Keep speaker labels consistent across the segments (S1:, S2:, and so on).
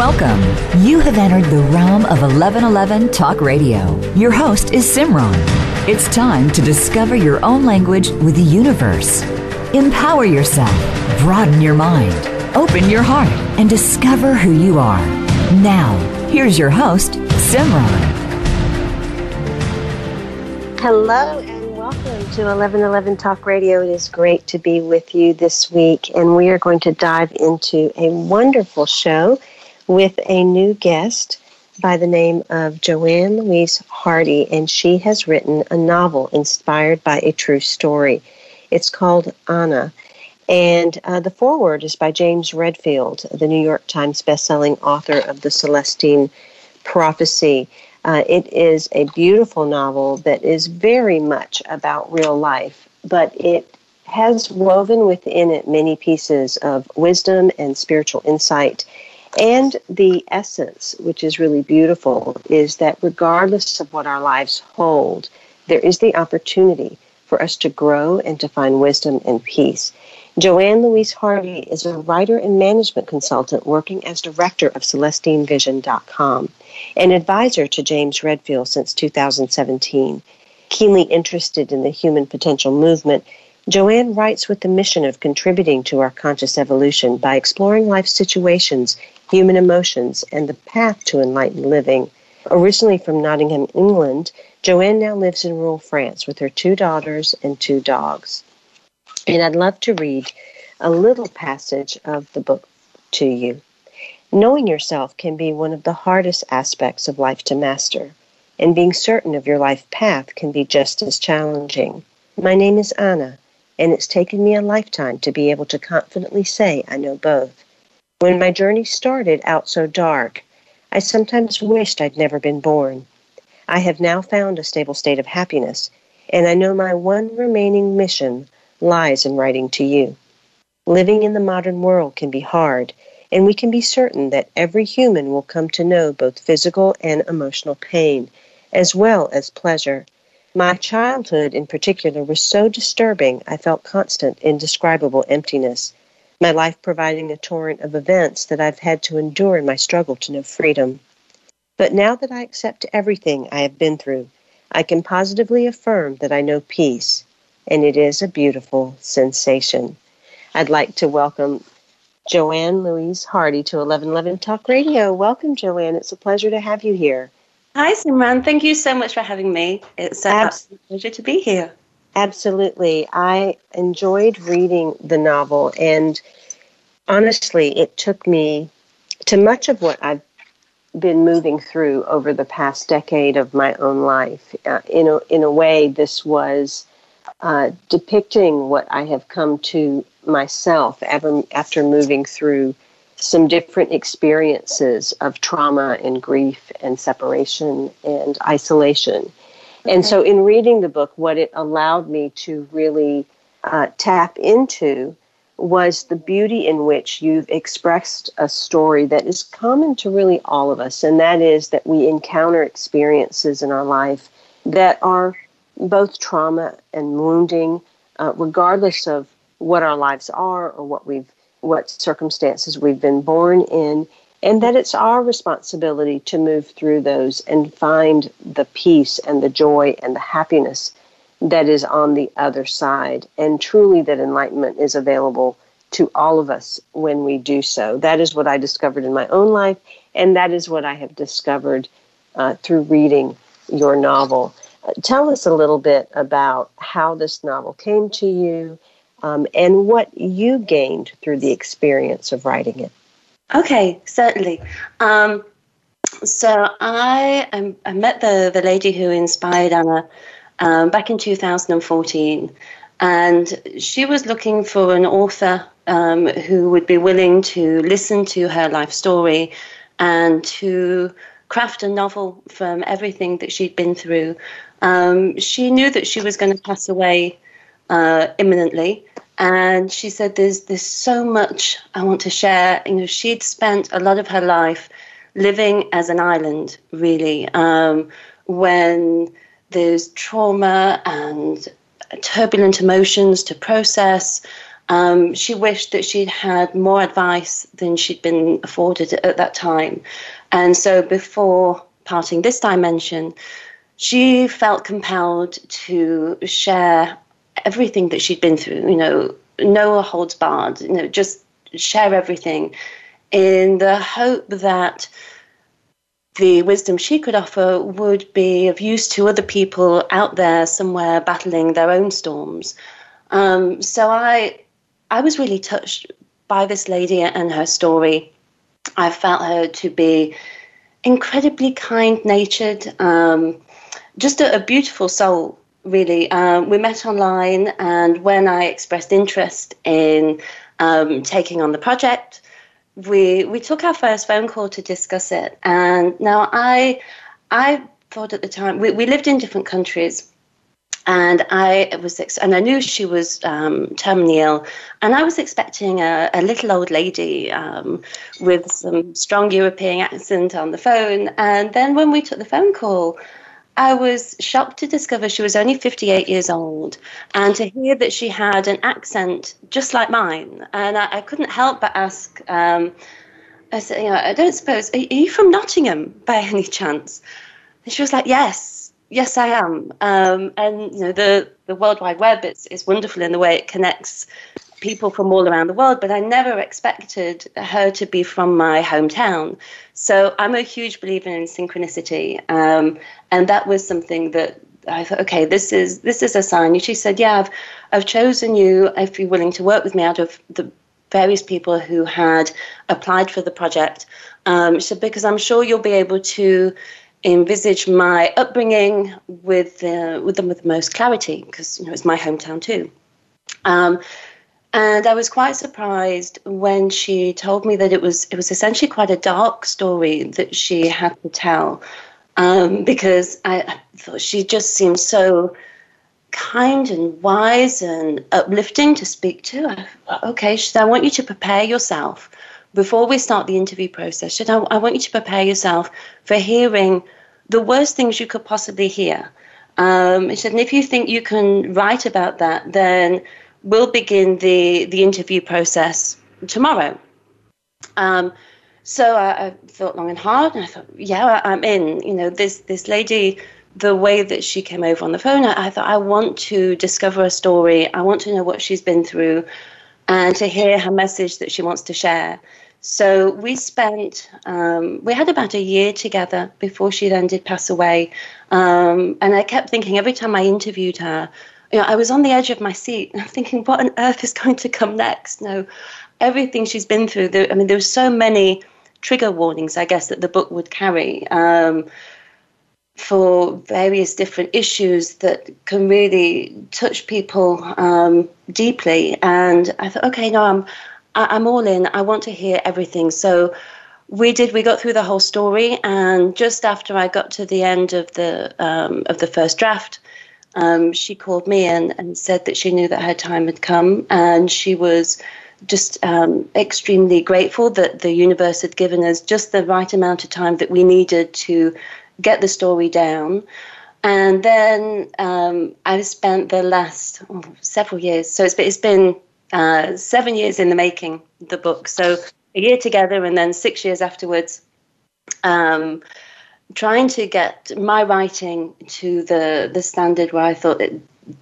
S1: Welcome. You have entered the realm of 1111 Talk Radio. Your host is Simran. It's time to discover your own language with the universe. Empower yourself, broaden your mind, open your heart, and discover who you are. Now, here's your host, Simran.
S2: Hello and welcome to 1111 Talk Radio. It is great to be with you this week, and we are going to dive into a wonderful show with a new guest by the name of Joanne Louise Hardy, and she has written a novel inspired by a true story. It's called Ana. And uh, the foreword is by James Redfield, the New York Times bestselling author of The Celestine Prophecy. Uh, it is a beautiful novel that is very much about real life, but it has woven within it many pieces of wisdom and spiritual insight and the essence, which is really beautiful, is that regardless of what our lives hold, there is the opportunity for us to grow and to find wisdom and peace. Joanne Louise Hardy is a writer and management consultant working as director of CelestineVision.com, an advisor to James Redfield since 2017. Keenly interested in the human potential movement, Joanne writes with the mission of contributing to our conscious evolution by exploring life situations human emotions, and the path to enlightened living. Originally from Nottingham, England, Joanne now lives in rural France with her two daughters and two dogs. And I'd love to read a little passage of the book to you. Knowing yourself can be one of the hardest aspects of life to master, and being certain of your life path can be just as challenging. My name is Ana, and it's taken me a lifetime to be able to confidently say I know both. When my journey started out so dark, I sometimes wished I'd never been born. I have now found a stable state of happiness, and I know my one remaining mission lies in writing to you. Living in the modern world can be hard, and we can be certain that every human will come to know both physical and emotional pain, as well as pleasure. My childhood, in particular, was so disturbing I felt constant, indescribable emptiness my life providing a torrent of events that I've had to endure in my struggle to know freedom. But now that I accept everything I have been through, I can positively affirm that I know peace, and it is a beautiful sensation. I'd like to welcome Joanne Louise Hardy to 1111 Talk Radio. Welcome, Joanne. It's a pleasure to have you here.
S3: Hi, Simran. Thank you so much for having me. It's an absolute pleasure to be here.
S2: Absolutely. I enjoyed reading the novel, and honestly, it took me to much of what I've been moving through over the past decade of my own life. Uh, in, a, in a way, this was uh, depicting what I have come to myself ever, after moving through some different experiences of trauma and grief and separation and isolation. And so, in reading the book, what it allowed me to really uh, tap into was the beauty in which you've expressed a story that is common to really all of us, and that is that we encounter experiences in our life that are both trauma and wounding, uh, regardless of what our lives are or what we've what circumstances we've been born in and that it's our responsibility to move through those and find the peace and the joy and the happiness that is on the other side. And truly, that enlightenment is available to all of us when we do so. That is what I discovered in my own life, and that is what I have discovered uh, through reading your novel. Uh, tell us a little bit about how this novel came to you um, and what you gained through the experience of writing it.
S3: Okay, certainly. Um, so I, I, I met the the lady who inspired Ana um, back in 2014, and she was looking for an author um, who would be willing to listen to her life story and to craft a novel from everything that she'd been through. Um, she knew that she was going to pass away uh, imminently, and she said there's there's so much I want to share. You know, she'd spent a lot of her life living as an island, really, um, when there's trauma and turbulent emotions to process. Um, she wished that she'd had more advice than she'd been afforded at that time. And so before parting this dimension, she felt compelled to share everything that she'd been through, you know, no holds barred, you know, just share everything in the hope that the wisdom she could offer would be of use to other people out there somewhere battling their own storms. Um, so I, I was really touched by this lady and her story. I felt her to be incredibly kind natured, um, just a, a, beautiful soul, really. Um, we met online, and when I expressed interest in um, taking on the project, we we took our first phone call to discuss it. And now I I thought at the time we, we lived in different countries and I was and I knew she was um, terminally ill, and I was expecting a, a little old lady um, with some strong European accent on the phone. And then when we took the phone call, I was shocked to discover she was only 58 years old, and to hear that she had an accent just like mine. And I, I couldn't help but ask. Um, I said, you know, I don't suppose are you from Nottingham by any chance? And she was like, yes. Yes, I am. Um, and you know, the the World Wide Web is is wonderful in the way it connects people from all around the world. But I never expected her to be from my hometown. So I'm a huge believer in synchronicity, um, and that was something that I thought, okay, this is this is a sign. And she said, yeah, I've I've chosen you if you're willing to work with me out of the various people who had applied for the project. Um, she said, because I'm sure you'll be able to envisage my upbringing with uh, with them with the most clarity because you know it's my hometown too. Um, and I was quite surprised when she told me that it was it was essentially quite a dark story that she had to tell um, because I, thought she just seemed so kind and wise and uplifting to speak to. I, okay, she said, I want you to prepare yourself before we start the interview process, should I, I want you to prepare yourself for hearing the worst things you could possibly hear. Um, he said, and if you think you can write about that, then we'll begin the, the interview process tomorrow. Um, so I, I, thought long and hard, and I thought, yeah, I'm in. You know, this this lady, the way that she came over on the phone, I, I thought I want to discover a story. I want to know what she's been through and to hear her message that she wants to share. So we spent, um, we had about a year together before she then did pass away. Um, and I kept thinking every time I interviewed her, you know, I was on the edge of my seat. I'm thinking, what on earth is going to come next? No, everything she's been through. There, I mean, there were so many trigger warnings, I guess, that the book would carry. Um, for various different issues that can really touch people um, deeply. And I thought, okay, no, I'm I'm all in. I want to hear everything. So we did. We got through the whole story, and just after I got to the end of the um, of the first draft, um, she called me and, and said that she knew that her time had come, and she was just um, extremely grateful that the universe had given us just the right amount of time that we needed to get the story down. And then um, I've spent the last oh, several years, so it's it's been uh, seven years in the making, the book. So a year together and then six years afterwards, um, trying to get my writing to the, the standard where I thought that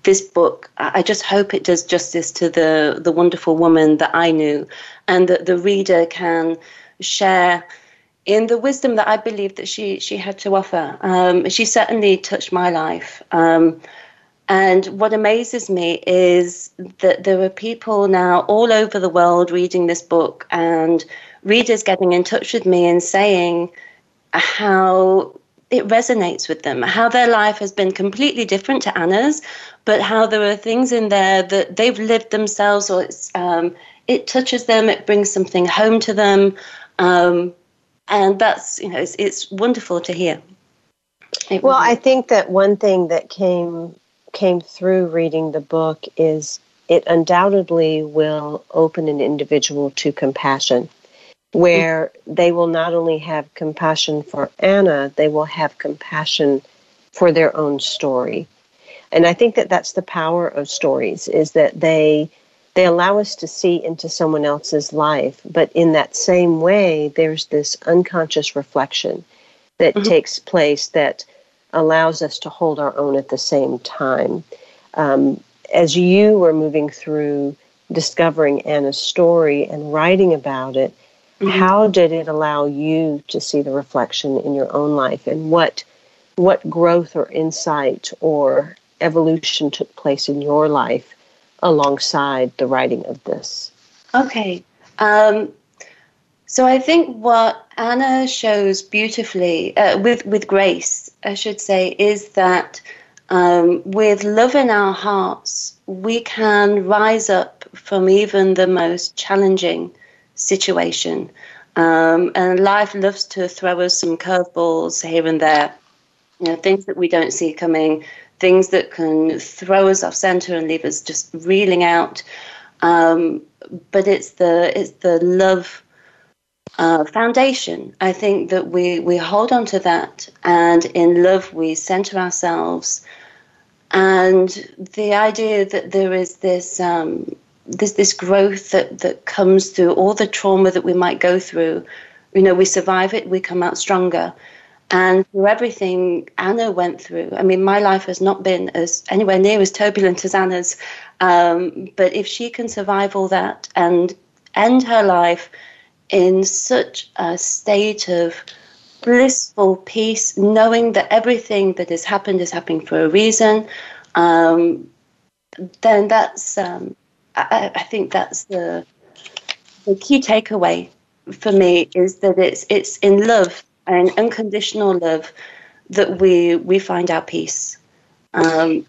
S3: this book, I just hope it does justice to the, the wonderful woman that I knew and that the reader can share in the wisdom that I believe that she she had to offer. Um, she certainly touched my life. Um, and what amazes me is that there are people now all over the world reading this book and readers getting in touch with me and saying how it resonates with them, how their life has been completely different to Ana's, but how there are things in there that they've lived themselves or um, it touches them, it brings something home to them. Um, and that's you know it's, it's wonderful to hear
S2: it well i think that one thing that came came through reading the book is it undoubtedly will open an individual to compassion where they will not only have compassion for ana they will have compassion for their own story and i think that that's the power of stories is that they they allow us to see into someone else's life. But in that same way, there's this unconscious reflection that mm-hmm. takes place that allows us to hold our own at the same time. Um, as you were moving through discovering Ana's story and writing about it, mm-hmm. how did it allow you to see the reflection in your own life and what what growth or insight or evolution took place in your life alongside the writing of this?
S3: Okay. Um, so I think what Ana shows beautifully, uh, with, with grace, I should say, is that um, with love in our hearts, we can rise up from even the most challenging situation. Um, and life loves to throw us some curveballs here and there. You know, things that we don't see coming, things that can throw us off center and leave us just reeling out. Um, but it's the it's the love uh, foundation. I think that we we hold on to that, and in love we center ourselves. And the idea that there is this um, this this growth that that comes through all the trauma that we might go through. You know, we survive it, we come out stronger. And through everything Ana went through, I mean, my life has not been as anywhere near as turbulent as Ana's. Um, but if she can survive all that and end her life in such a state of blissful peace, knowing that everything that has happened is happening for a reason, um, then that's um, I, I, think that's the the key takeaway for me is that it's it's in love and unconditional love that we we find our peace. Um,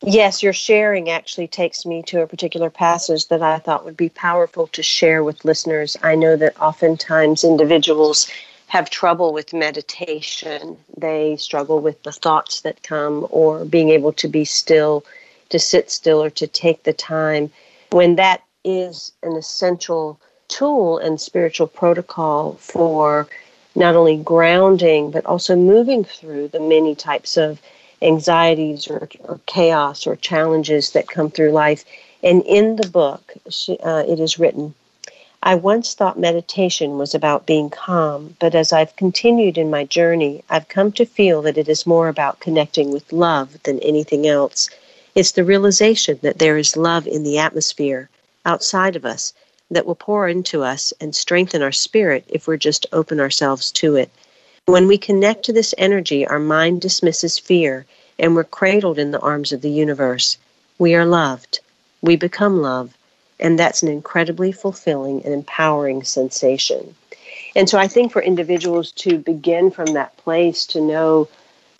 S2: Yes, your sharing actually takes me to a particular passage that I thought would be powerful to share with listeners. I know that oftentimes individuals have trouble with meditation. They struggle with the thoughts that come or being able to be still, to sit still, or to take the time. When that is an essential tool and spiritual protocol for not only grounding, but also moving through the many types of anxieties or, or chaos or challenges that come through life. And in the book, uh, it is written, I once thought meditation was about being calm, but as I've continued in my journey, I've come to feel that it is more about connecting with love than anything else. It's the realization that there is love in the atmosphere outside of us that will pour into us and strengthen our spirit if we're just open ourselves to it. When we connect to this energy, our mind dismisses fear and we're cradled in the arms of the universe. We are loved. We become love. And that's an incredibly fulfilling and empowering sensation. And so I think for individuals to begin from that place to know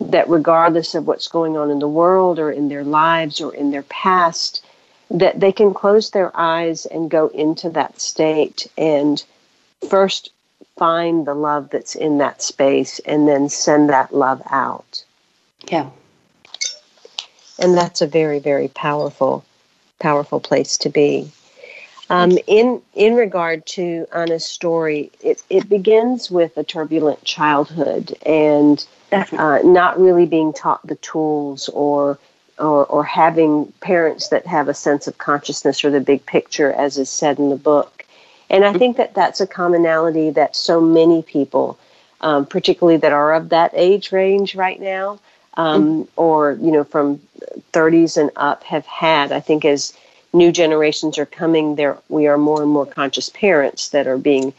S2: that regardless of what's going on in the world or in their lives or in their past, that they can close their eyes and go into that state and first find the love that's in that space and then send that love out.
S3: Yeah.
S2: And that's a very, very powerful, powerful place to be. Um, in in regard to Ana's story, it, it begins with a turbulent childhood and uh, not really being taught the tools or, or or having parents that have a sense of consciousness or the big picture, as is said in the book. And I think that that's a commonality that so many people, um, particularly that are of that age range right now, um, mm-hmm. or you know from 30s and up, have had. I think as new generations are coming, there we are more and more conscious parents that are being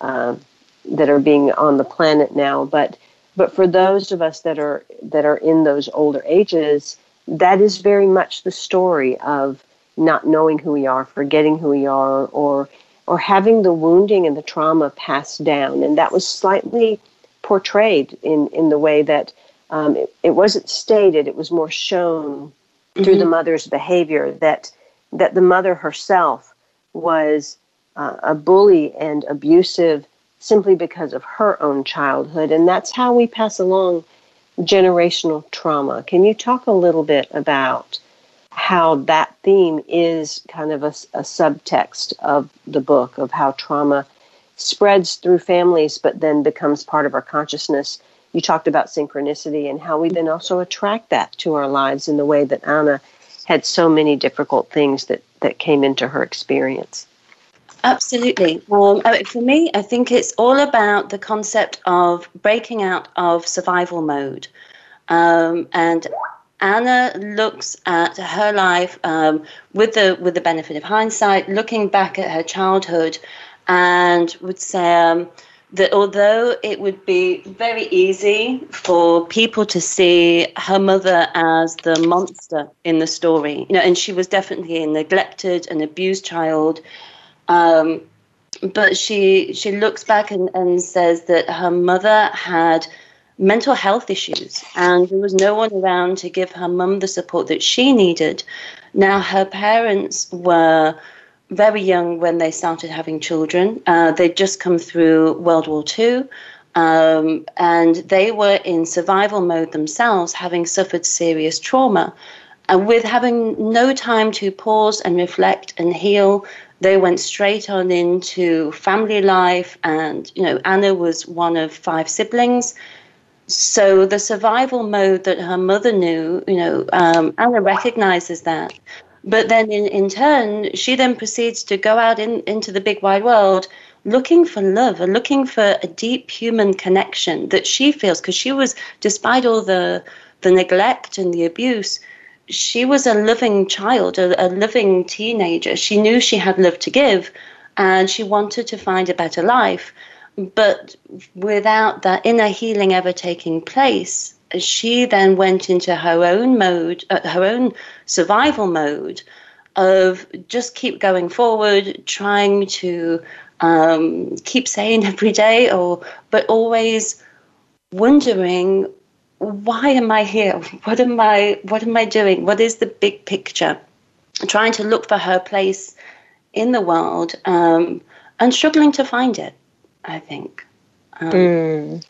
S2: uh, that are being on the planet now. But but for those of us that are that are in those older ages, that is very much the story of not knowing who we are, forgetting who we are, or or having the wounding and the trauma passed down. And that was slightly portrayed in, in the way that um, it, it, wasn't stated, it was more shown mm-hmm. through the mm-hmm. mother's behavior that, that the mother herself was uh, a bully and abusive simply because of her own childhood. And that's how we pass along generational trauma. Can you talk a little bit about how that theme is kind of a, a, subtext of the book of how trauma spreads through families but then becomes part of our consciousness. You talked about synchronicity and how we then also attract that to our lives in the way that Ana had so many difficult things that, that came into her experience.
S3: Absolutely. Um, for me, I think it's all about the concept of breaking out of survival mode. Um, and Ana looks at her life um, with the with the benefit of hindsight, looking back at her childhood, and would say um, that although it would be very easy for people to see her mother as the monster in the story, you know, and she was definitely a neglected and abused child. Um, but she she looks back and, and says that her mother had mental health issues and there was no one around to give her mum the support that she needed. Now her parents were very young when they started having children. Uh, they'd just come through World War II. Um, and they were in survival mode themselves, having suffered serious trauma. And with having no time to pause and reflect and heal, they went straight on into family life. And, you know, Ana was one of five siblings. So the survival mode that her mother knew, you know, um, Ana recognizes that. But then in, in turn, she then proceeds to go out in, into the big wide world looking for love and looking for a deep human connection that she feels because she was, despite all the, the neglect and the abuse, she was a living child, a, a living teenager. She knew she had love to give and she wanted to find a better life. But without that inner healing ever taking place, she then went into her own mode, uh, her own survival mode of just keep going forward, trying to um, keep saying every day, or but always wondering why am I here? What am I? What am I doing? What is the big picture? Trying to look for her place in the world um, and struggling to find it. I think.
S2: Um, mm.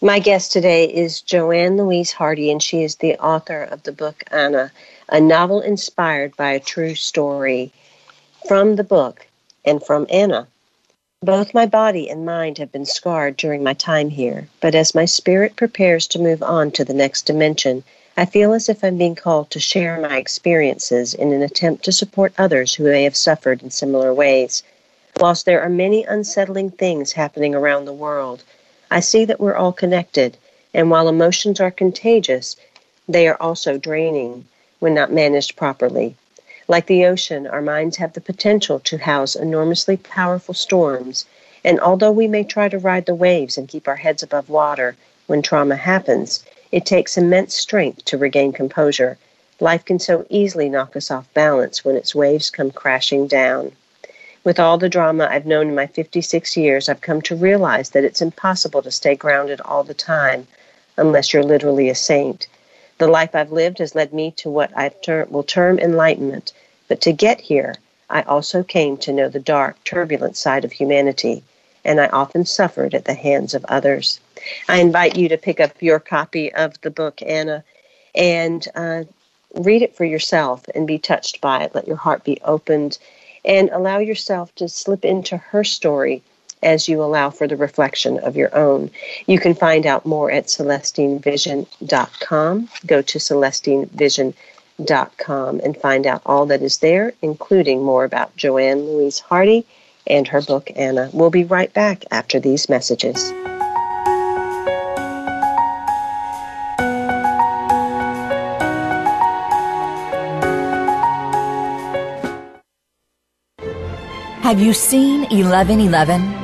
S2: My guest today is Joanne Louise Hardy, and she is the author of the book Ana, a novel inspired by a true story from the book and from Ana. Both my body and mind have been scarred during my time here, but as my spirit prepares to move on to the next dimension, I feel as if I'm being called to share my experiences in an attempt to support others who may have suffered in similar ways. Whilst there are many unsettling things happening around the world, I see that we're all connected, and while emotions are contagious, they are also draining when not managed properly. Like the ocean, our minds have the potential to house enormously powerful storms, and although we may try to ride the waves and keep our heads above water when trauma happens, it takes immense strength to regain composure. Life can so easily knock us off balance when its waves come crashing down. With all the drama I've known in my 56 years, I've come to realize that it's impossible to stay grounded all the time unless you're literally a saint. The life I've lived has led me to what I ter- will term enlightenment, but to get here, I also came to know the dark, turbulent side of humanity, and I often suffered at the hands of others. I invite you to pick up your copy of the book, Ana, and uh, read it for yourself and be touched by it. Let your heart be opened and allow yourself to slip into her story as you allow for the reflection of your own. You can find out more at celestinevision.com. Go to celestinevision.com and find out all that is there, including more about Joanne Louise Hardy and her book, Ana. We'll be right back after these messages.
S1: Have you seen 1111?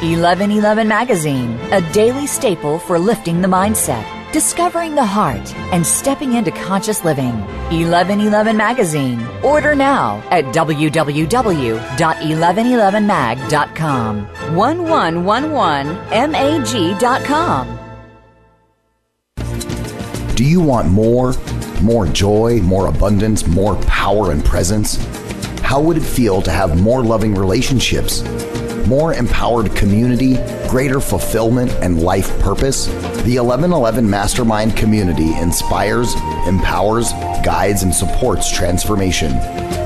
S1: 1111 Magazine, a daily staple for lifting the mindset discovering the heart, and stepping into conscious living. 1111 Magazine. Order now at www.1111mag.com. 1111mag.com.
S4: Do you want more? More joy, more abundance, more power and presence? How would it feel to have more loving relationships? More empowered community, greater fulfillment, and life purpose? The 1111 Mastermind community inspires, empowers, guides, and supports transformation.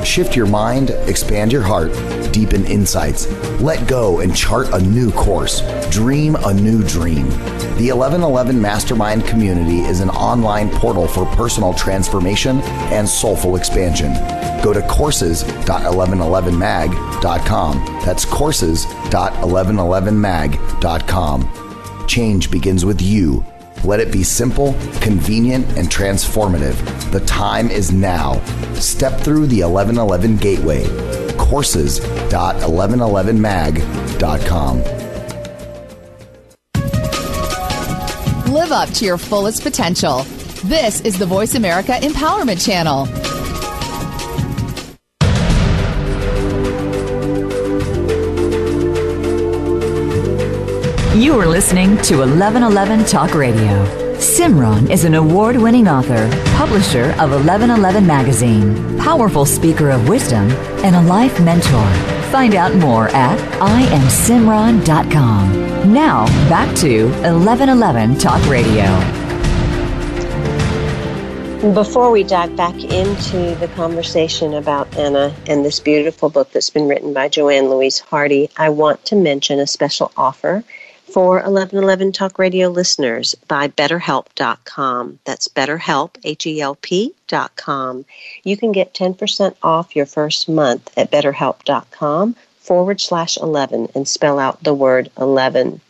S4: Shift your mind, expand your heart, deepen insights, let go and chart a new course, dream a new dream. The 1111 Mastermind community is an online portal for personal transformation and soulful expansion. Go to courses.1111mag.com. That's courses.1111mag.com. Change begins with you. Let it be simple, convenient, and transformative. The time is now. Step through the 1111 gateway. Courses.1111mag.com.
S5: Live up to your fullest potential. This is the Voice America Empowerment Channel.
S1: You are listening to 1111 Talk Radio. Simran is an award winning author, publisher of 1111 Magazine, powerful speaker of wisdom, and a life mentor. Find out more at IamSimran.com. Now, back to 1111 Talk Radio.
S2: Before we dive back into the conversation about Ana and this beautiful book that's been written by Joanne Louise Hardy, I want to mention a special offer for 1111 Talk Radio listeners by BetterHelp.com. That's BetterHelp, H-E-L-P dot com. You can get 10% off your first month at BetterHelp.com forward slash 11 and spell out the word 11.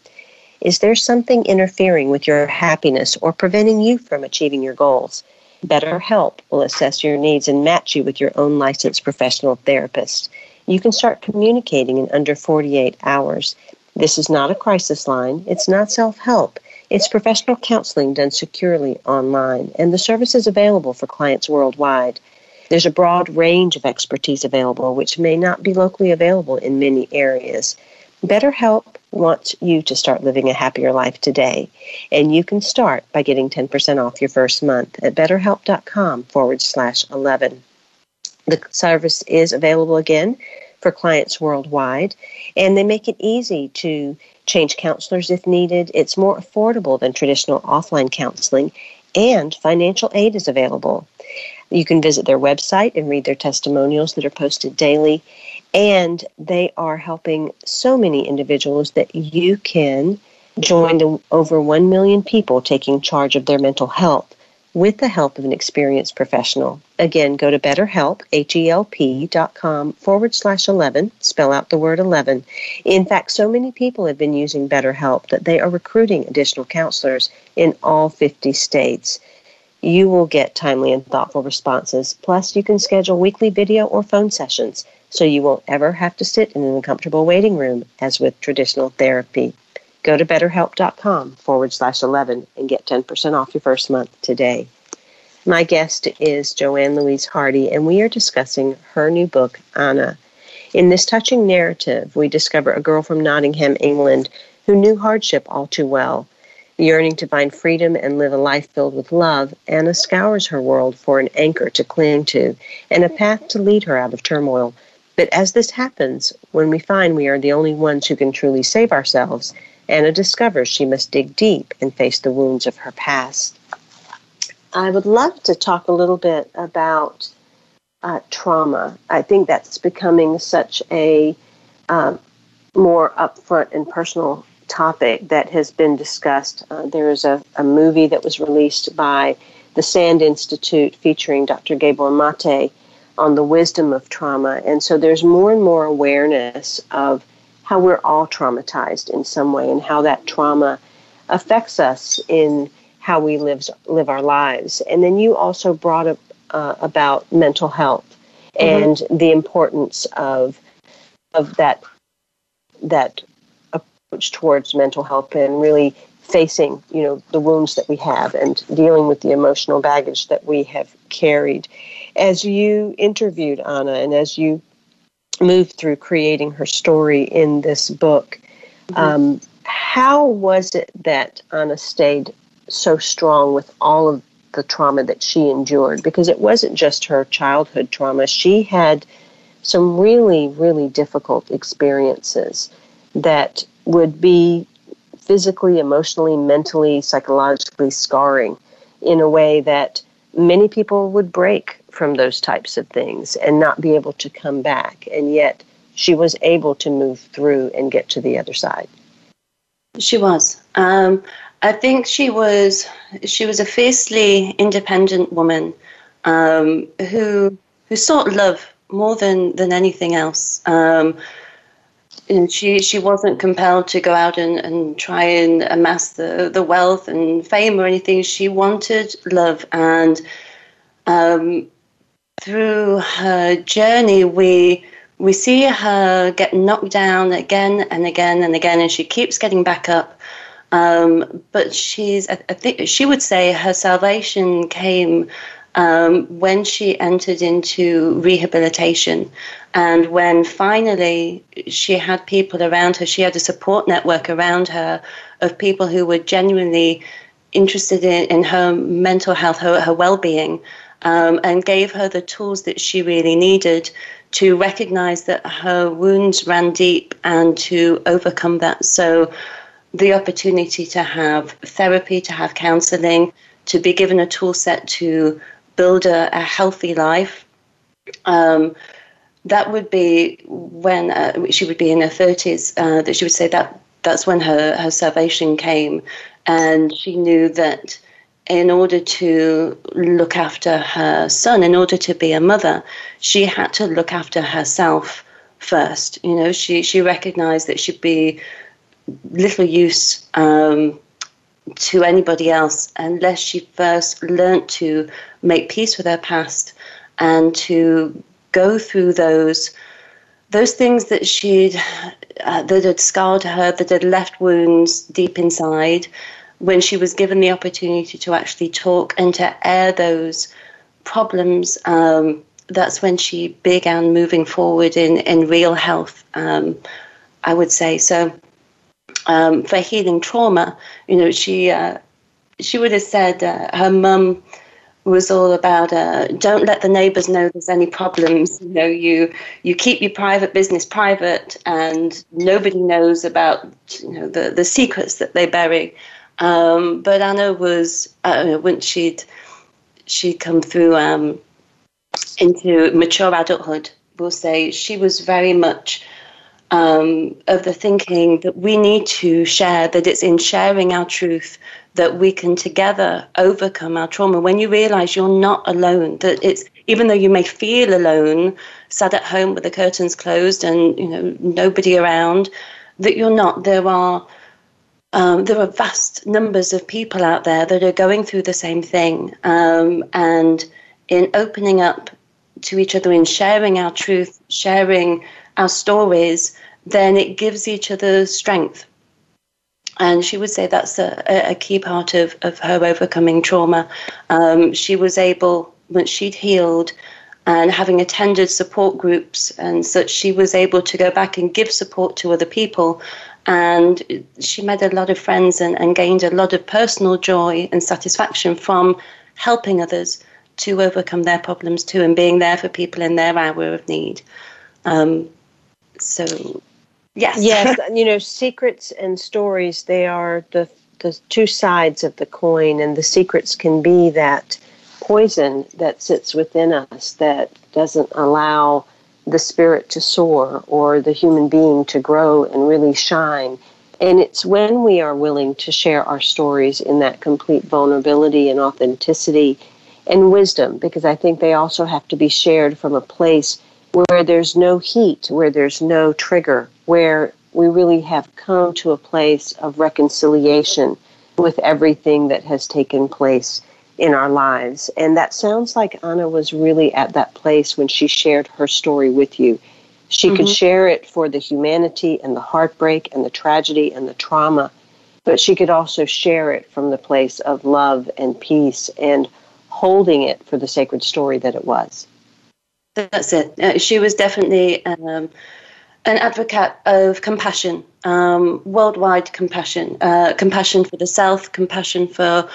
S2: Is there something interfering with your happiness or preventing you from achieving your goals? BetterHelp will assess your needs and match you with your own licensed professional therapist. You can start communicating in under 48 hours this is not a crisis line. It's not self help. It's professional counseling done securely online, and the service is available for clients worldwide. There's a broad range of expertise available, which may not be locally available in many areas. BetterHelp wants you to start living a happier life today, and you can start by getting 10% off your first month at betterhelp.com forward slash 11. The service is available again for clients worldwide, and they make it easy to change counselors if needed. It's more affordable than traditional offline counseling, and financial aid is available. You can visit their website and read their testimonials that are posted daily, and they are helping so many individuals that you can join the over 1 million people taking charge of their mental health with the help of an experienced professional. Again, go to BetterHelp, H-E-L-P dot com forward slash 11, spell out the word 11. In fact, so many people have been using BetterHelp that they are recruiting additional counselors in all 50 states. You will get timely and thoughtful responses. Plus, you can schedule weekly video or phone sessions so you won't ever have to sit in an uncomfortable waiting room as with traditional therapy. Go to betterhelp.com forward slash 11 and get 10% off your first month today. My guest is Joanne Louise Hardy, and we are discussing her new book, Ana. In this touching narrative, we discover a girl from Nottingham, England, who knew hardship all too well. Yearning to find freedom and live a life filled with love, Ana scours her world for an anchor to cling to and a path to lead her out of turmoil. But as this happens, when we find we are the only ones who can truly save ourselves, Ana discovers she must dig deep and face the wounds of her past. I would love to talk a little bit about uh, trauma. I think that's becoming such a uh, more upfront and personal topic that has been discussed. Uh, there is a, a movie that was released by the Sand Institute featuring Dr. Gabor Mate on the wisdom of trauma. And so there's more and more awareness of how we're all traumatized in some way and how that trauma affects us in how we live live our lives. And then you also brought up uh, about mental health mm-hmm. and the importance of of that that approach towards mental health and really facing, you know, the wounds that we have and dealing with the emotional baggage that we have carried. As you interviewed Anna and as you moved through creating her story in this book, mm-hmm. um, how was it that Ana stayed so strong with all of the trauma that she endured? Because it wasn't just her childhood trauma. She had some really, really difficult experiences that would be physically, emotionally, mentally, psychologically scarring in a way that many people would break from those types of things and not be able to come back. And yet she was able to move through and get to the other side.
S3: She was. Um, I think she was. She was a fiercely independent woman um, who who sought love more than than anything else. Um, and she she wasn't compelled to go out and, and try and amass the, the wealth and fame or anything. She wanted love, and um, through her journey, we we see her get knocked down again and again and again, and she keeps getting back up. Um, but she's, I, think she would say her salvation came um, when she entered into rehabilitation and when finally she had people around her, she had a support network around her of people who were genuinely interested in, in her mental health, her, her well being, um, and gave her the tools that she really needed to recognize that her wounds ran deep and to overcome that. So, the opportunity to have therapy, to have counseling, to be given a tool set to build a, a healthy life. Um, that would be when uh, she would be in her 30s, uh, that she would say that that's when her, her salvation came. And she knew that in order to look after her son, in order to be a mother, she had to look after herself first. You know, she, she recognized that she'd be little use um, to anybody else unless she first learnt to make peace with her past and to go through those those things that she'd uh, that had scarred her, that had left wounds deep inside, when she was given the opportunity to actually talk and to air those problems, um, that's when she began moving forward in in real health. Um, I would say so um, for healing trauma. You know, she uh, she would have said uh, her mum was all about uh, don't let the neighbours know there's any problems. You know, you you keep your private business private, and nobody knows about you know the the secrets that they bury. Um, but Ana was uh, when she'd she'd come through um, into mature adulthood, we'll say she was very much um, of the thinking that we need to share, that it's in sharing our truth that we can together overcome our trauma. When you realize you're not alone, that it's even though you may feel alone, sat at home with the curtains closed and you know nobody around, that you're not. There are um, there are vast numbers of people out there that are going through the same thing, um, and in opening up to each other, in sharing our truth, sharing our stories, then it gives each other strength. And she would say that's a, a key part of, of her overcoming trauma. Um, she was able, once she'd healed and having attended support groups and such, she was able to go back and give support to other people. And she made a lot of friends and, and gained a lot of personal joy and satisfaction from helping others to overcome their problems too and being there for people in their hour of need. Um, so, yes.
S2: Yes, you know, secrets and stories, they are the, the two sides of the coin, and the secrets can be that poison that sits within us that doesn't allow the spirit to soar or the human being to grow and really shine. And it's when we are willing to share our stories in that complete vulnerability and authenticity and wisdom, because I think they also have to be shared from a place where there's no heat, where there's no trigger, where we really have come to a place of reconciliation with everything that has taken place in our lives. And that sounds like Ana was really at that place when she shared her story with you. She mm-hmm. could share it for the humanity and the heartbreak and the tragedy and the trauma. but she could also share it from the place of love and peace and holding it for the sacred story that it was.
S3: That's it. Uh, she was definitely um, an advocate of compassion, um, worldwide compassion, uh, compassion for the self, compassion for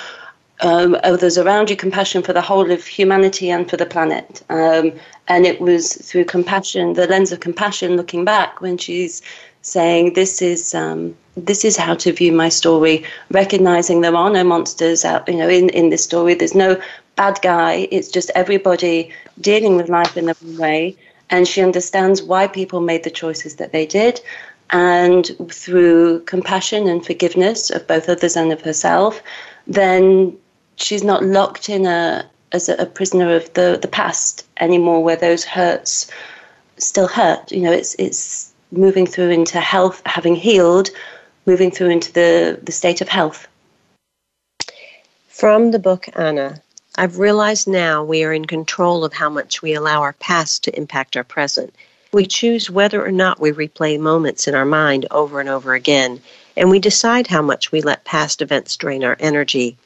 S3: um, others around you, compassion for the whole of humanity and for the planet. Um, and it was through compassion, the lens of compassion, looking back when she's saying, "This is um, this is how to view my story," recognizing there are no monsters out, you know, in in this story. There's no bad guy. It's just everybody dealing with life in their own way, and she understands why people made the choices that they did. And through compassion and forgiveness of both others and of herself, then she's not locked in a as a, prisoner of the the past anymore, where those hurts still hurt. You know, it's it's moving through into health, having healed, moving through into the the state of health.
S2: From the book Ana, I've realized now we are in control of how much we allow our past to impact our present. We choose whether or not we replay moments in our mind over and over again, and we decide how much we let past events drain our energy.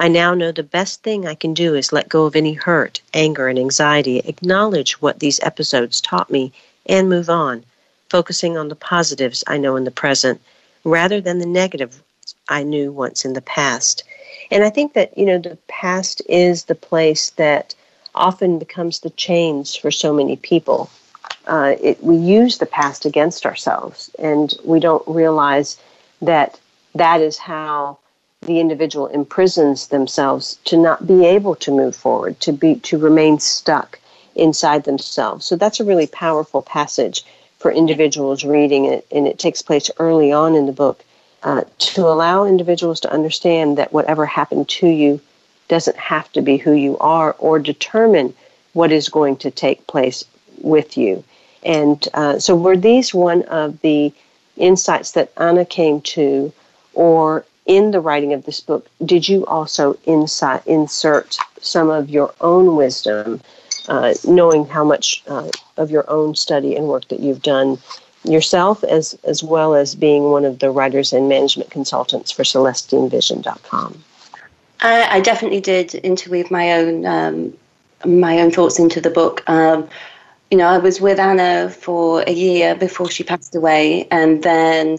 S2: I now know the best thing I can do is let go of any hurt, anger, and anxiety, acknowledge what these episodes taught me, and move on, focusing on the positives I know in the present rather than the negative I knew once in the past. And I think that, you know, the past is the place that often becomes the chains for so many people. Uh, it, we use the past against ourselves, and we don't realize that that is how the individual imprisons themselves to not be able to move forward, to be to remain stuck inside themselves. So that's a really powerful passage for individuals reading it, and it takes place early on in the book uh, to allow individuals to understand that whatever happened to you doesn't have to be who you are or determine what is going to take place with you. And uh, so, were these one of the insights that Ana came to, or in the writing of this book, did you also insight, insert some of your own wisdom, uh, knowing how much uh, of your own study and work that you've done yourself, as, as well as being one of the writers and management consultants for CelestineVision.com?
S3: I, I definitely did interweave my own um, my own thoughts into the book. Um, you know, I was with Ana for a year before she passed away, and then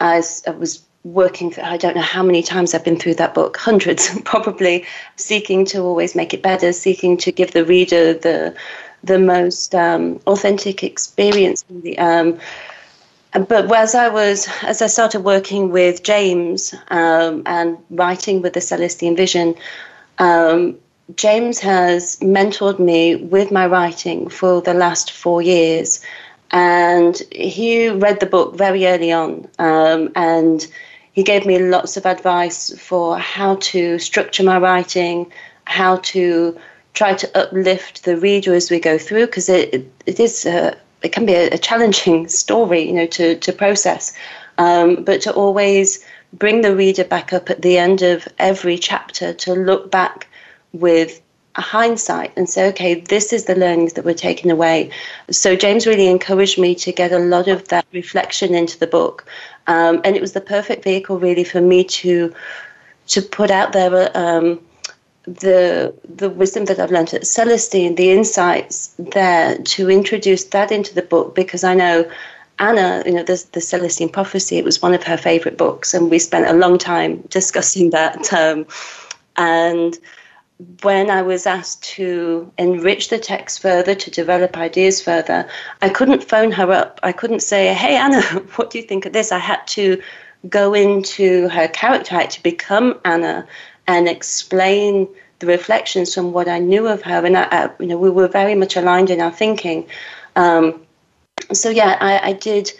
S3: I, I was working for, I don't know how many times I've been through that book, hundreds probably, seeking to always make it better, seeking to give the reader the the most um, authentic experience. Um, but as I was, as I started working with James um, and writing with the Celestine Vision, um, James has mentored me with my writing for the last four years. And he read the book very early on um, and he gave me lots of advice for how to structure my writing, how to try to uplift the reader as we go through, because it, it is a, it can be a, a, challenging story, you know, to to process, um, but to always bring the reader back up at the end of every chapter to look back with a hindsight and say, okay, this is the learnings that we're taking away. So James really encouraged me to get a lot of that reflection into the book, um, and it was the perfect vehicle really for me to to put out there um, the the wisdom that I've learned at Celestine, the insights there to introduce that into the book because I know Ana, you know, the, the Celestine Prophecy, it was one of her favorite books, and we spent a long time discussing that. Um, and when I was asked to enrich the text further, to develop ideas further, I couldn't phone her up. I couldn't say, Hey, Ana, what do you think of this? I had to go into her character, I had to become Ana and explain the reflections from what I knew of her. And, I, I, you know, we were very much aligned in our thinking. Um, so, yeah, I, I, did.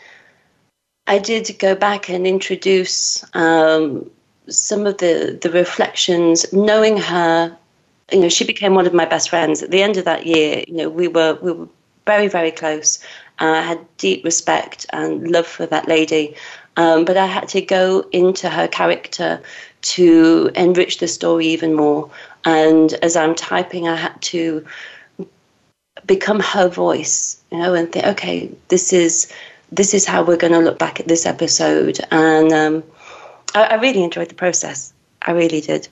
S3: I did go back and introduce um, some of the, the reflections, knowing her you know, she became one of my best friends. At the end of that year, you know, we were we were very very close. Uh, I had deep respect and love for that lady, um, but I had to go into her character to enrich the story even more. And as I'm typing, I had to become her voice, you know, and think, okay, this is this is how we're going to look back at this episode. And um, I, I really enjoyed the process. I really did.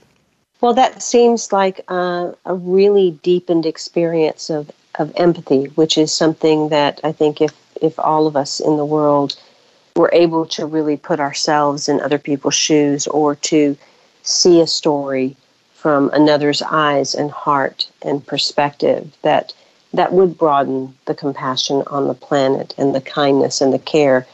S2: Well, that seems like uh, a really deepened experience of, of empathy, which is something that I think if, if all of us in the world were able to really put ourselves in other people's shoes or to see a story from another's eyes and heart and perspective, that that would broaden the compassion on the planet and the kindness and the care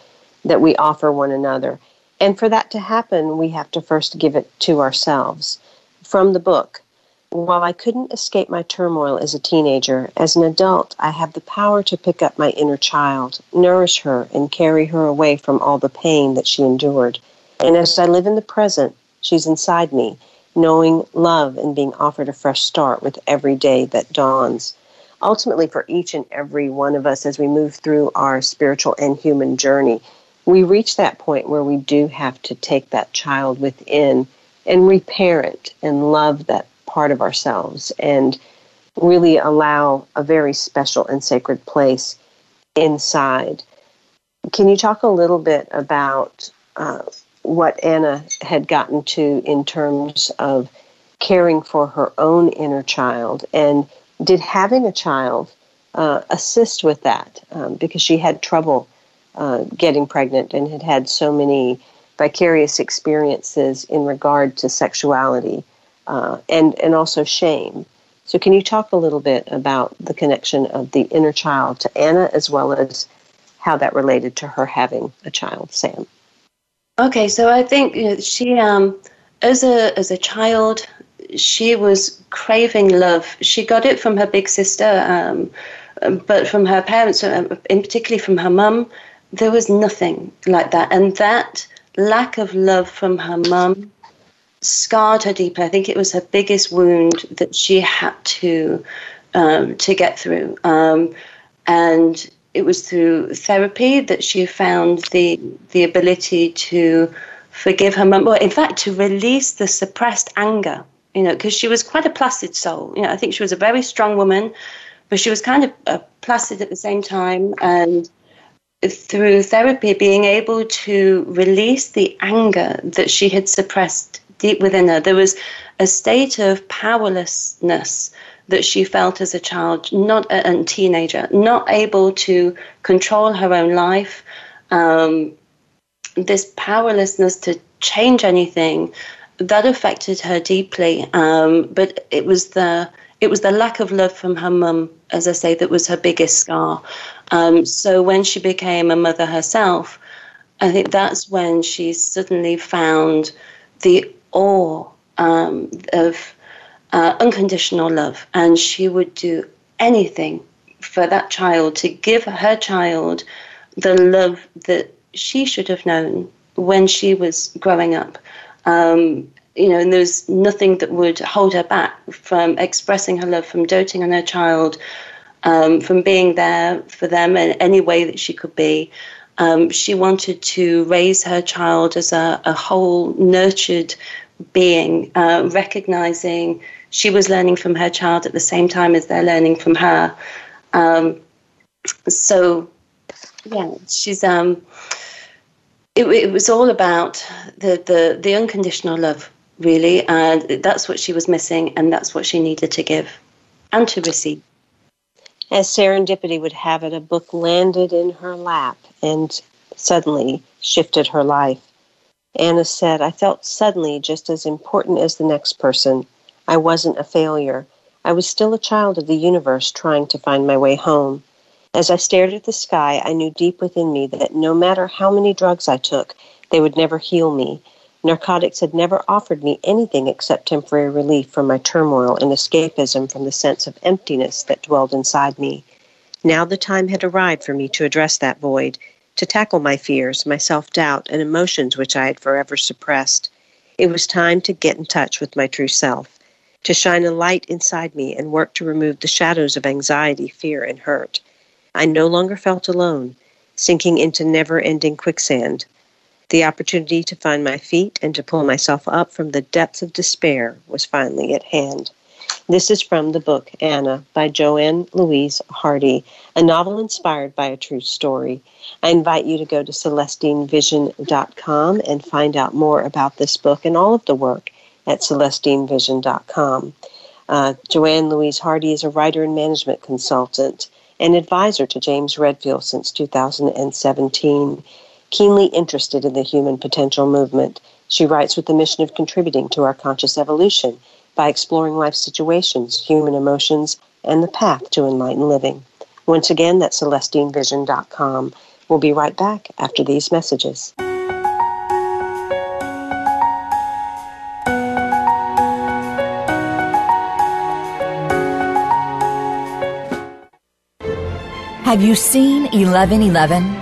S2: that we offer one another. And for that to happen, we have to first give it to ourselves from the book. While I couldn't escape my turmoil as a teenager, as an adult, I have the power to pick up my inner child, nourish her, and carry her away from all the pain that she endured. And as I live in the present, she's inside me, knowing love and being offered a fresh start with every day that dawns. Ultimately, for each and every one of us, as we move through our spiritual and human journey, we reach that point where we do have to take that child within and reparent and love that part of ourselves and really allow a very special and sacred place inside. Can you talk a little bit about uh, what Ana had gotten to in terms of caring for her own inner child? And did having a child uh, assist with that? Um, because she had trouble uh, getting pregnant and had had so many vicarious experiences in regard to sexuality uh, and, and also shame. So, can you talk a little bit about the connection of the inner child to Ana as well as how that related to her having a child, Sam?
S3: Okay, so I think you know, she, um, as a as a child, she was craving love. She got it from her big sister, um, but from her parents, uh, in particularly from her mum, there was nothing like that, and that lack of love from her mum scarred her deeply. I think it was her biggest wound that she had to um, to get through, um, and it was through therapy that she found the the ability to forgive her mum. Well, in fact, to release the suppressed anger. You know, because she was quite a placid soul. You know, I think she was a very strong woman, but she was kind of uh, placid at the same time, and through therapy, being able to release the anger that she had suppressed deep within her. There was a state of powerlessness that she felt as a child, not a, teenager, not able to control her own life. Um, this powerlessness to change anything that affected her deeply. Um, but it was the it was the lack of love from her mum, as I say, that was her biggest scar. Um, so when she became a mother herself, I think that's when she suddenly found the awe um, of uh, unconditional love, and she would do anything for that child to give her child the love that she should have known when she was growing up. Um, you know, and there's nothing that would hold her back from expressing her love, from doting on her child, um, from being there for them in any way that she could be. Um, she wanted to raise her child as a, a whole, nurtured being, uh, recognizing she was learning from her child at the same time as they're learning from her. Um, so, yeah, she's. Um, it, it was all about the, the, the unconditional love, really, and that's what she was missing, and that's what she needed to give and to receive.
S2: As serendipity would have it, a book landed in her lap and suddenly shifted her life. Ana said, I felt suddenly just as important as the next person. I wasn't a failure. I was still a child of the universe trying to find my way home. As I stared at the sky, I knew deep within me that no matter how many drugs I took, they would never heal me, Narcotics had never offered me anything except temporary relief from my turmoil and escapism from the sense of emptiness that dwelled inside me. Now the time had arrived for me to address that void, to tackle my fears, my self doubt, and emotions which I had forever suppressed. It was time to get in touch with my true self, to shine a light inside me and work to remove the shadows of anxiety, fear, and hurt. I no longer felt alone, sinking into never ending quicksand. The opportunity to find my feet and to pull myself up from the depths of despair was finally at hand. This is from the book Ana by Joanne Louise Hardy, a novel inspired by a true story. I invite you to go to celestinevision.com and find out more about this book and all of the work at celestinevision.com. Uh, Joanne Louise Hardy is a writer and management consultant and advisor to James Redfield since 2017. Keenly interested in the human potential movement, she writes with the mission of contributing to our conscious evolution by exploring life situations, human emotions, and the path to enlightened living. Once again, that's celestinevision.com. We'll be right back after these messages.
S1: Have you seen 1111?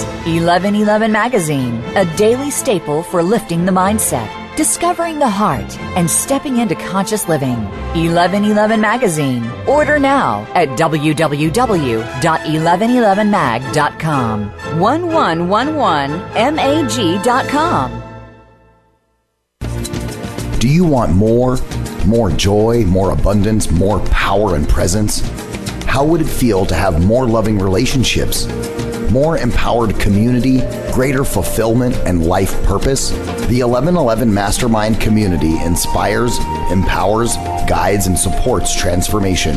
S1: 1111 Magazine, a daily staple for lifting the mindset, discovering the heart, and stepping into conscious living. 1111 Magazine. Order now at www.1111mag.com. 1111mag.com.
S4: Do you want more? More joy, more abundance, more power and presence? How would it feel to have more loving relationships? More empowered community, greater fulfillment, and life purpose? The 1111 Mastermind community inspires, empowers, guides, and supports transformation.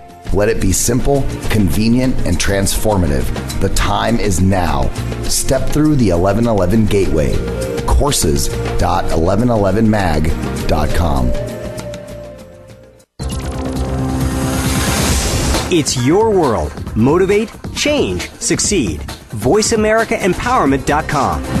S4: Let it be simple, convenient, and transformative. The time is now. Step through the 1111 gateway. Courses.1111mag.com.
S6: It's your world. Motivate, change, succeed. VoiceAmericaEmpowerment.com.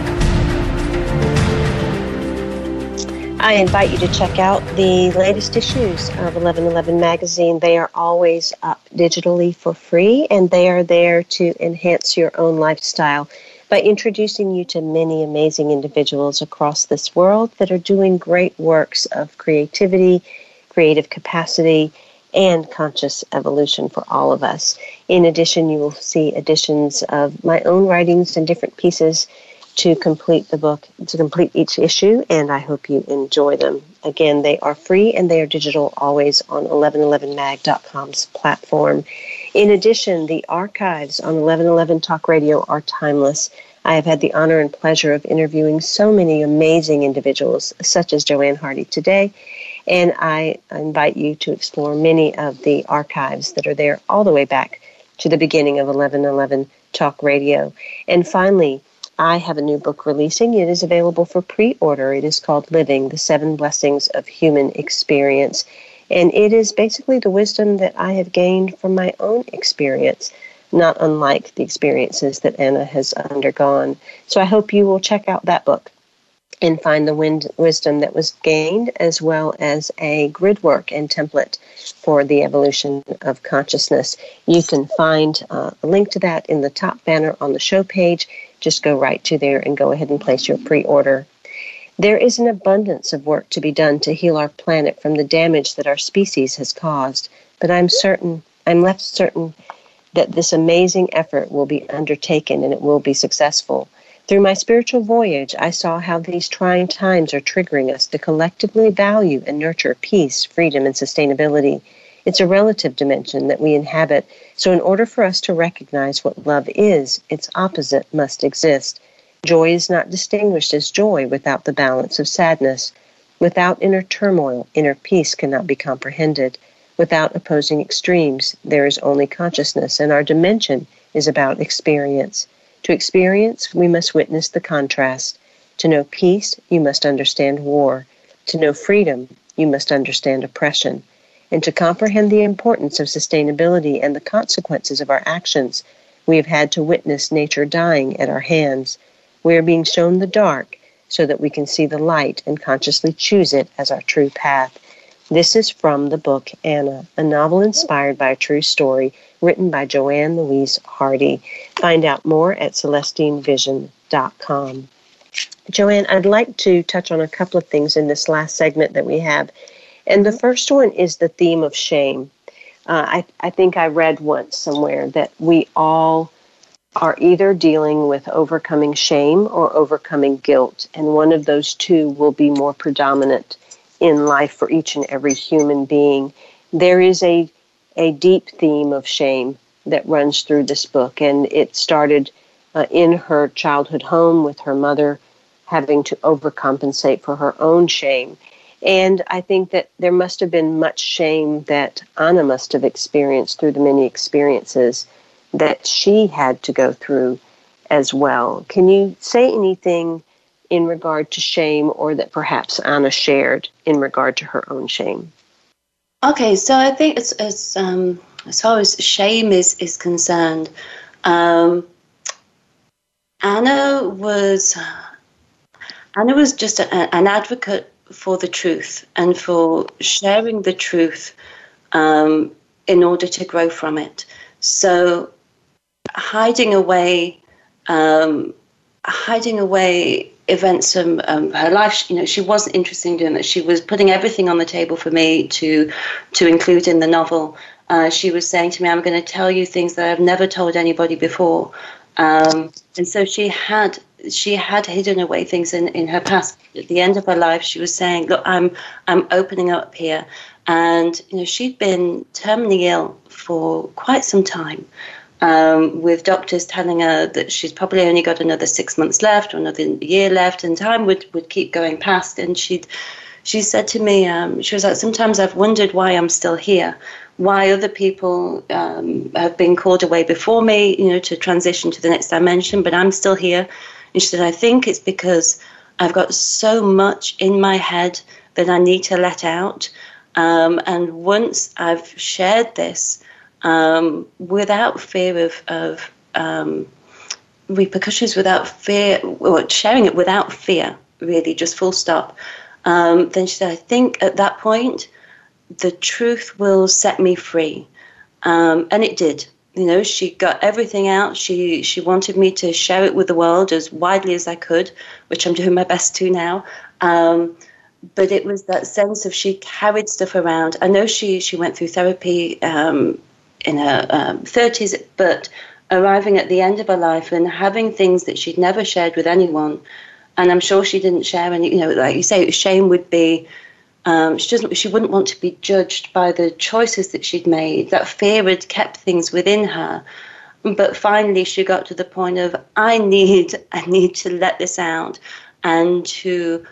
S2: I invite you to check out the latest issues of 1111 magazine. They are always up digitally for free, and they are there to enhance your own lifestyle by introducing you to many amazing individuals across this world that are doing great works of creativity, creative capacity, and conscious evolution for all of us. In addition, you will see editions of my own writings and different pieces to complete the book, to complete each issue, and I hope you enjoy them. Again, they are free and they are digital always on 1111mag.com's platform. In addition, the archives on 1111 Talk Radio are timeless. I have had the honor and pleasure of interviewing so many amazing individuals, such as Joanne Hardy today, and I invite you to explore many of the archives that are there all the way back to the beginning of 1111 Talk Radio. And finally, I have a new book releasing. It is available for pre order. It is called Living the Seven Blessings of Human Experience. And it is basically the wisdom that I have gained from my own experience, not unlike the experiences that Ana has undergone. So I hope you will check out that book and find the wind, wisdom that was gained, as well as a grid work and template for the evolution of consciousness. You can find uh, a link to that in the top banner on the show page. Just go right to there and go ahead and place your pre order. There is an abundance of work to be done to heal our planet from the damage that our species has caused, but I'm certain, I'm left certain that this amazing effort will be undertaken and it will be successful. Through my spiritual voyage, I saw how these trying times are triggering us to collectively value and nurture peace, freedom, and sustainability. It's a relative dimension that we inhabit, so in order for us to recognize what love is, its opposite must exist. Joy is not distinguished as joy without the balance of sadness. Without inner turmoil, inner peace cannot be comprehended. Without opposing extremes, there is only consciousness, and our dimension is about experience. To experience, we must witness the contrast. To know peace, you must understand war. To know freedom, you must understand oppression. And to comprehend the importance of sustainability and the consequences of our actions, we have had to witness nature dying at our hands. We are being shown the dark so that we can see the light and consciously choose it as our true path. This is from the book Ana, a novel inspired by a true story written by Joanne Louise Hardy. Find out more at CelestineVision.com. Joanne, I'd like to touch on a couple of things in this last segment that we have. And the first one is the theme of shame. Uh, I, I think I read once somewhere that we all are either dealing with overcoming shame or overcoming guilt, and one of those two will be more predominant in life for each and every human being. There is a a deep theme of shame that runs through this book, and it started uh, in her childhood home with her mother having to overcompensate for her own shame. And I think that there must have been much shame that Ana must have experienced through the many experiences that she had to go through as well. Can you say anything in regard to shame or that perhaps Ana shared in regard to her own shame?
S3: Okay, so I think it's, it's um, as far as shame is is concerned, um, Ana was Ana was just a, an advocate for the truth and for sharing the truth um, in order to grow from it. So hiding away, um, hiding away events of um, her life. You know, she wasn't interested in doing that. She was putting everything on the table for me to to include in the novel. Uh, she was saying to me, "I'm going to tell you things that I've never told anybody before," um, and so she had she had hidden away things in, in her past. At the end of her life, she was saying, "Look, I'm I'm opening up here," and you know she'd been terminally ill for quite some time um, with doctors telling her that she's probably only got another six months left or another year left, and time would, would keep going past. And she'd she said to me, um, she was like, sometimes I've wondered why I'm still here, why other people um, have been called away before me, you know, to transition to the next dimension, but I'm still here. And she said, I think it's because I've got so much in my head that I need to let out. Um, and once I've shared this, um, without fear of, of um, repercussions, without fear, or sharing it without fear, really, just full stop. Um, then she said, I think at that point, the truth will set me free. Um, and it did. You know, she got everything out. She she wanted me to share it with the world as widely as I could, which I'm doing my best to now. Um, but it was that sense of she carried stuff around. I know she she went through therapy um, in her um, 30s, but arriving at the end of her life and having things that she'd never shared with anyone. And I'm sure she didn't share any, you know, like you say, shame would be. Um, she doesn't. She wouldn't want to be judged by the choices that she'd made. That fear had kept things within her, but finally she got to the point of I need, I need to let this out, and to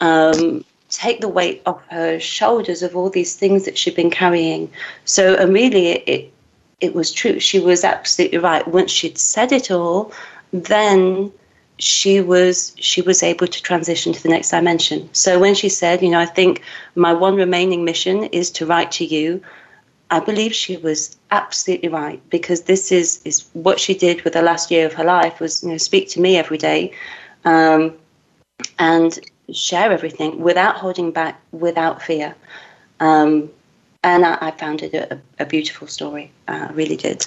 S3: um, take the weight off her shoulders of all these things that she'd been carrying. So, really, it, it was true. She was absolutely right. Once she'd said it all, then she was she was able to transition to the next dimension. So when she said, you know, I think my one remaining mission is to write to you, I believe she was absolutely right because this is is what she did with the last year of her life was you know speak to me every day, um, and share everything without holding back, without fear. Um, and I, I found it a, a, beautiful story. I really did.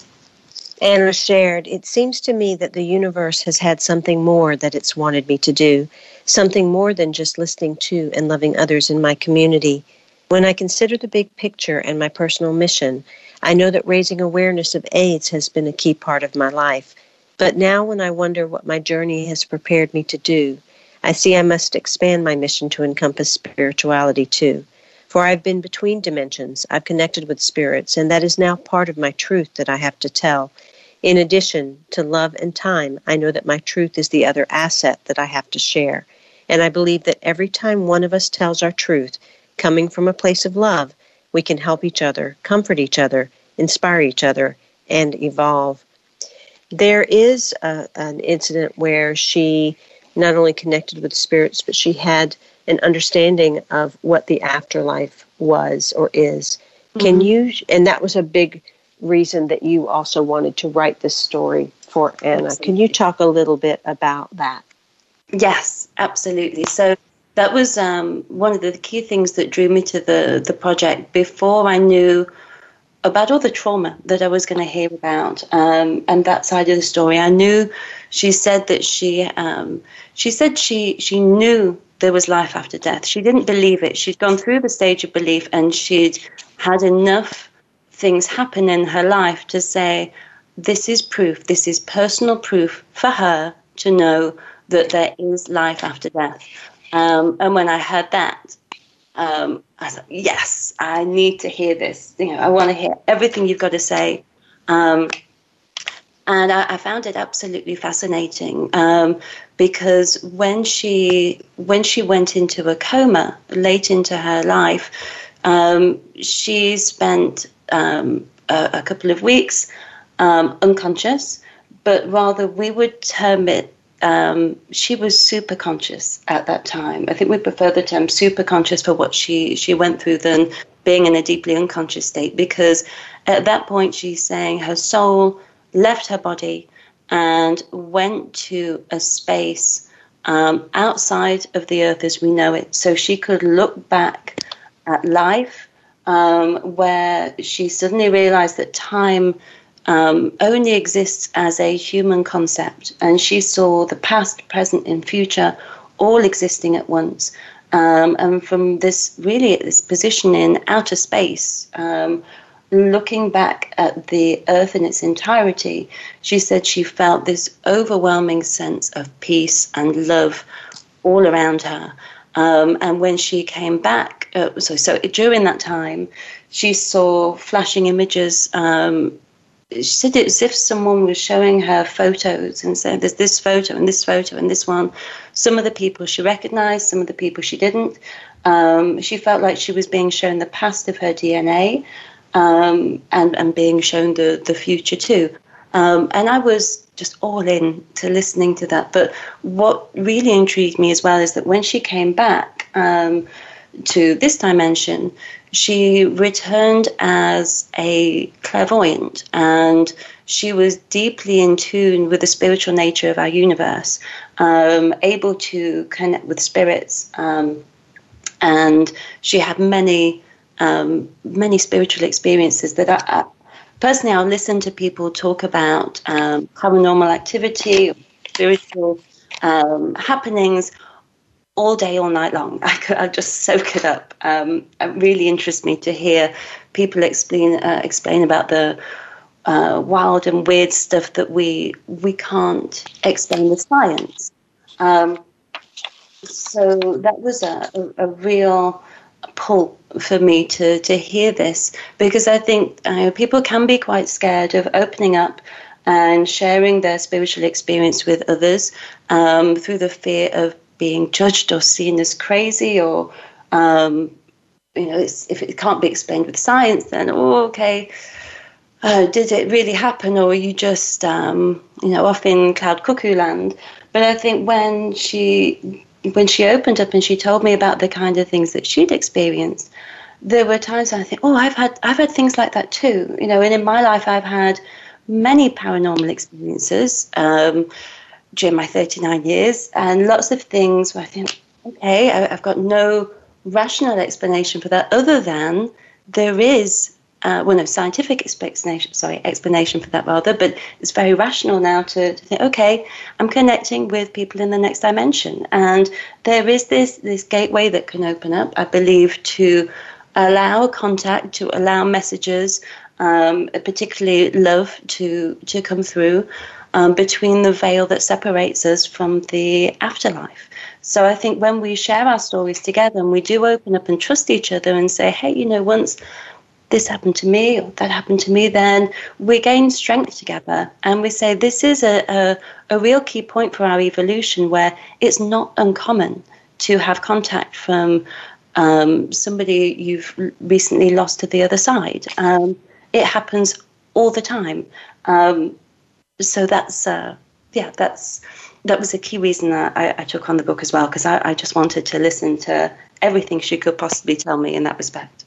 S2: Ana shared, it seems to me that the universe has had something more that it's wanted me to do, something more than just listening to and loving others in my community. When I consider the big picture and my personal mission, I know that raising awareness of AIDS has been a key part of my life. But now, when I wonder what my journey has prepared me to do, I see I must expand my mission to encompass spirituality too. For I've been between dimensions, I've connected with spirits, and that is now part of my truth that I have to tell. In addition to love and time, I know that my truth is the other asset that I have to share. And I believe that every time one of us tells our truth, coming from a place of love, we can help each other, comfort each other, inspire each other, and evolve. There is a, an incident where she not only connected with spirits, but she had an understanding of what the afterlife was or is. Mm-hmm. Can you, and that was a big reason that you also wanted to write this story for Ana. Absolutely. Can you talk a little bit about that?
S3: Yes, absolutely. So that was um, one of the key things that drew me to the, the project before I knew about all the trauma that I was going to hear about um, and that side of the story. I knew she said that she um, she said she she knew there was life after death. She didn't believe it. She'd gone through the stage of belief and she'd had enough things happen in her life to say, this is proof, this is personal proof for her to know that there is life after death. Um, and when I heard that, um, I thought, yes, I need to hear this. You know, I want to hear everything you've got to say. Um, and I, I, found it absolutely fascinating um, because when she when she went into a coma late into her life, um, she spent um, a, a, couple of weeks um, unconscious, but rather we would term it. Um, she was super conscious at that time. I think we prefer the term super conscious for what she she went through than being in a deeply unconscious state because at that point she's saying her soul left her body and went to a space um, outside of the earth as we know it. So she could look back at life, um, where she suddenly realized that time um, only exists as a human concept. And she saw the past, present, and future all existing at once. Um, and from this really this position in outer space, um, looking back at the earth in its entirety, she said she felt this overwhelming sense of peace and love all around her. Um, and when she came back, uh, so, so during that time, she saw flashing images. Um, she said it as if someone was showing her photos and said, There's this photo and this photo and this one. Some of the people she recognized, some of the people she didn't. Um, she felt like she was being shown the past of her DNA um, and, and being shown the, the future too. Um, and I was just all in to listening to that. But what really intrigued me as well is that when she came back um, to this dimension, she returned as a clairvoyant and she was deeply in tune with the spiritual nature of our universe, um, able to connect with spirits. Um, and she had many um, many spiritual experiences that personally I'll listen to people talk about um, paranormal activity, spiritual um, happenings all day, all night long. I could, I just soak it up. Um, it really interests me to hear people explain uh, explain about the uh, wild and weird stuff that we we can't explain with science. Um, so that was a, a, a real pull for me to to hear this because I think uh, people can be quite scared of opening up and sharing their spiritual experience with others um, through the fear of being judged or seen as crazy or um, you know if it can't be explained with science then oh okay uh, did it really happen or are you just um, you know off in cloud cuckoo land? But I think when she when she opened up and she told me about the kind of things that she'd experienced, there were times I think, oh, I've had I've had things like that too. You know, and in my life I've had many paranormal experiences um, during my 39 years, and lots of things where I think, okay, I, I've got no rational explanation for that other than there is uh, well, no scientific explanation, sorry, explanation for that rather, but it's very rational now to, to, think, okay, I'm connecting with people in the next dimension, and there is this this gateway that can open up, I believe, to allow contact, to allow messages, um, particularly love, to to come through um, between the veil that separates us from the afterlife. So I think when we share our stories together and we do open up and trust each other and say, hey, you know, once this happened to me or that happened to me, then we gain strength together. And we say this is a, a, a real key point for our evolution where it's not uncommon to have contact from um, somebody you've recently lost to the other side. Um, it happens all the time. Um, so that's, uh, yeah, that's, that was a key reason that I, I took on the book as well, because I, I just wanted to listen to everything she could possibly tell me in that respect.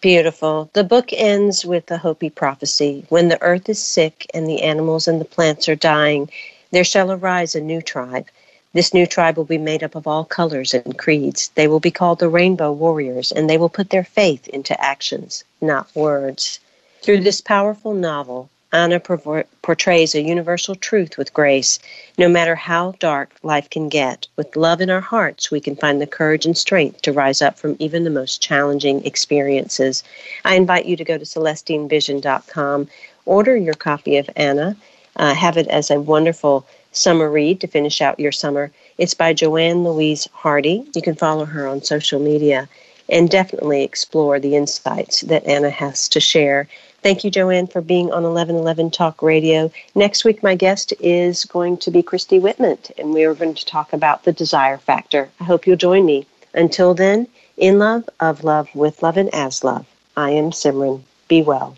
S2: Beautiful. The book ends with a Hopi prophecy. When the earth is sick and the animals and the plants are dying, there shall arise a new tribe. This new tribe will be made up of all colors and creeds. They will be called the Rainbow Warriors, and they will put their faith into actions, not words. Through this powerful novel, Ana portrays a universal truth with grace. No matter how dark life can get, with love in our hearts, we can find the courage and strength to rise up from even the most challenging experiences. I invite you to go to CelestineVision.com, order your copy of Ana, uh, have it as a wonderful summer read to finish out your summer. It's by Joanne Louise Hardy. You can follow her on social media and definitely explore the insights that Ana has to share. Thank you, Joanne, for being on 1111 Talk Radio. Next week, my guest is going to be Christy Whitman, and we are going to talk about the desire factor. I hope you'll join me. Until then, in love, of love, with love, and as love, I am Simran. Be well.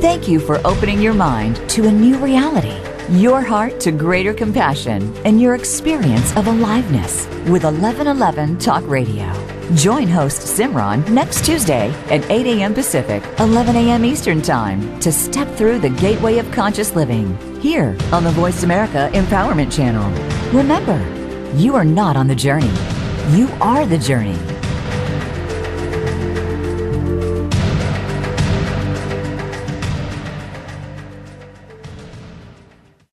S1: Thank you for opening your mind to a new reality, your heart to greater compassion, and your experience of aliveness with 1111 Talk Radio. Join host Simran next Tuesday at 8 a.m. Pacific, 11 a.m. Eastern Time to step through the gateway of conscious living here on the Voice America Empowerment Channel. Remember, you are not on the journey, you are the journey.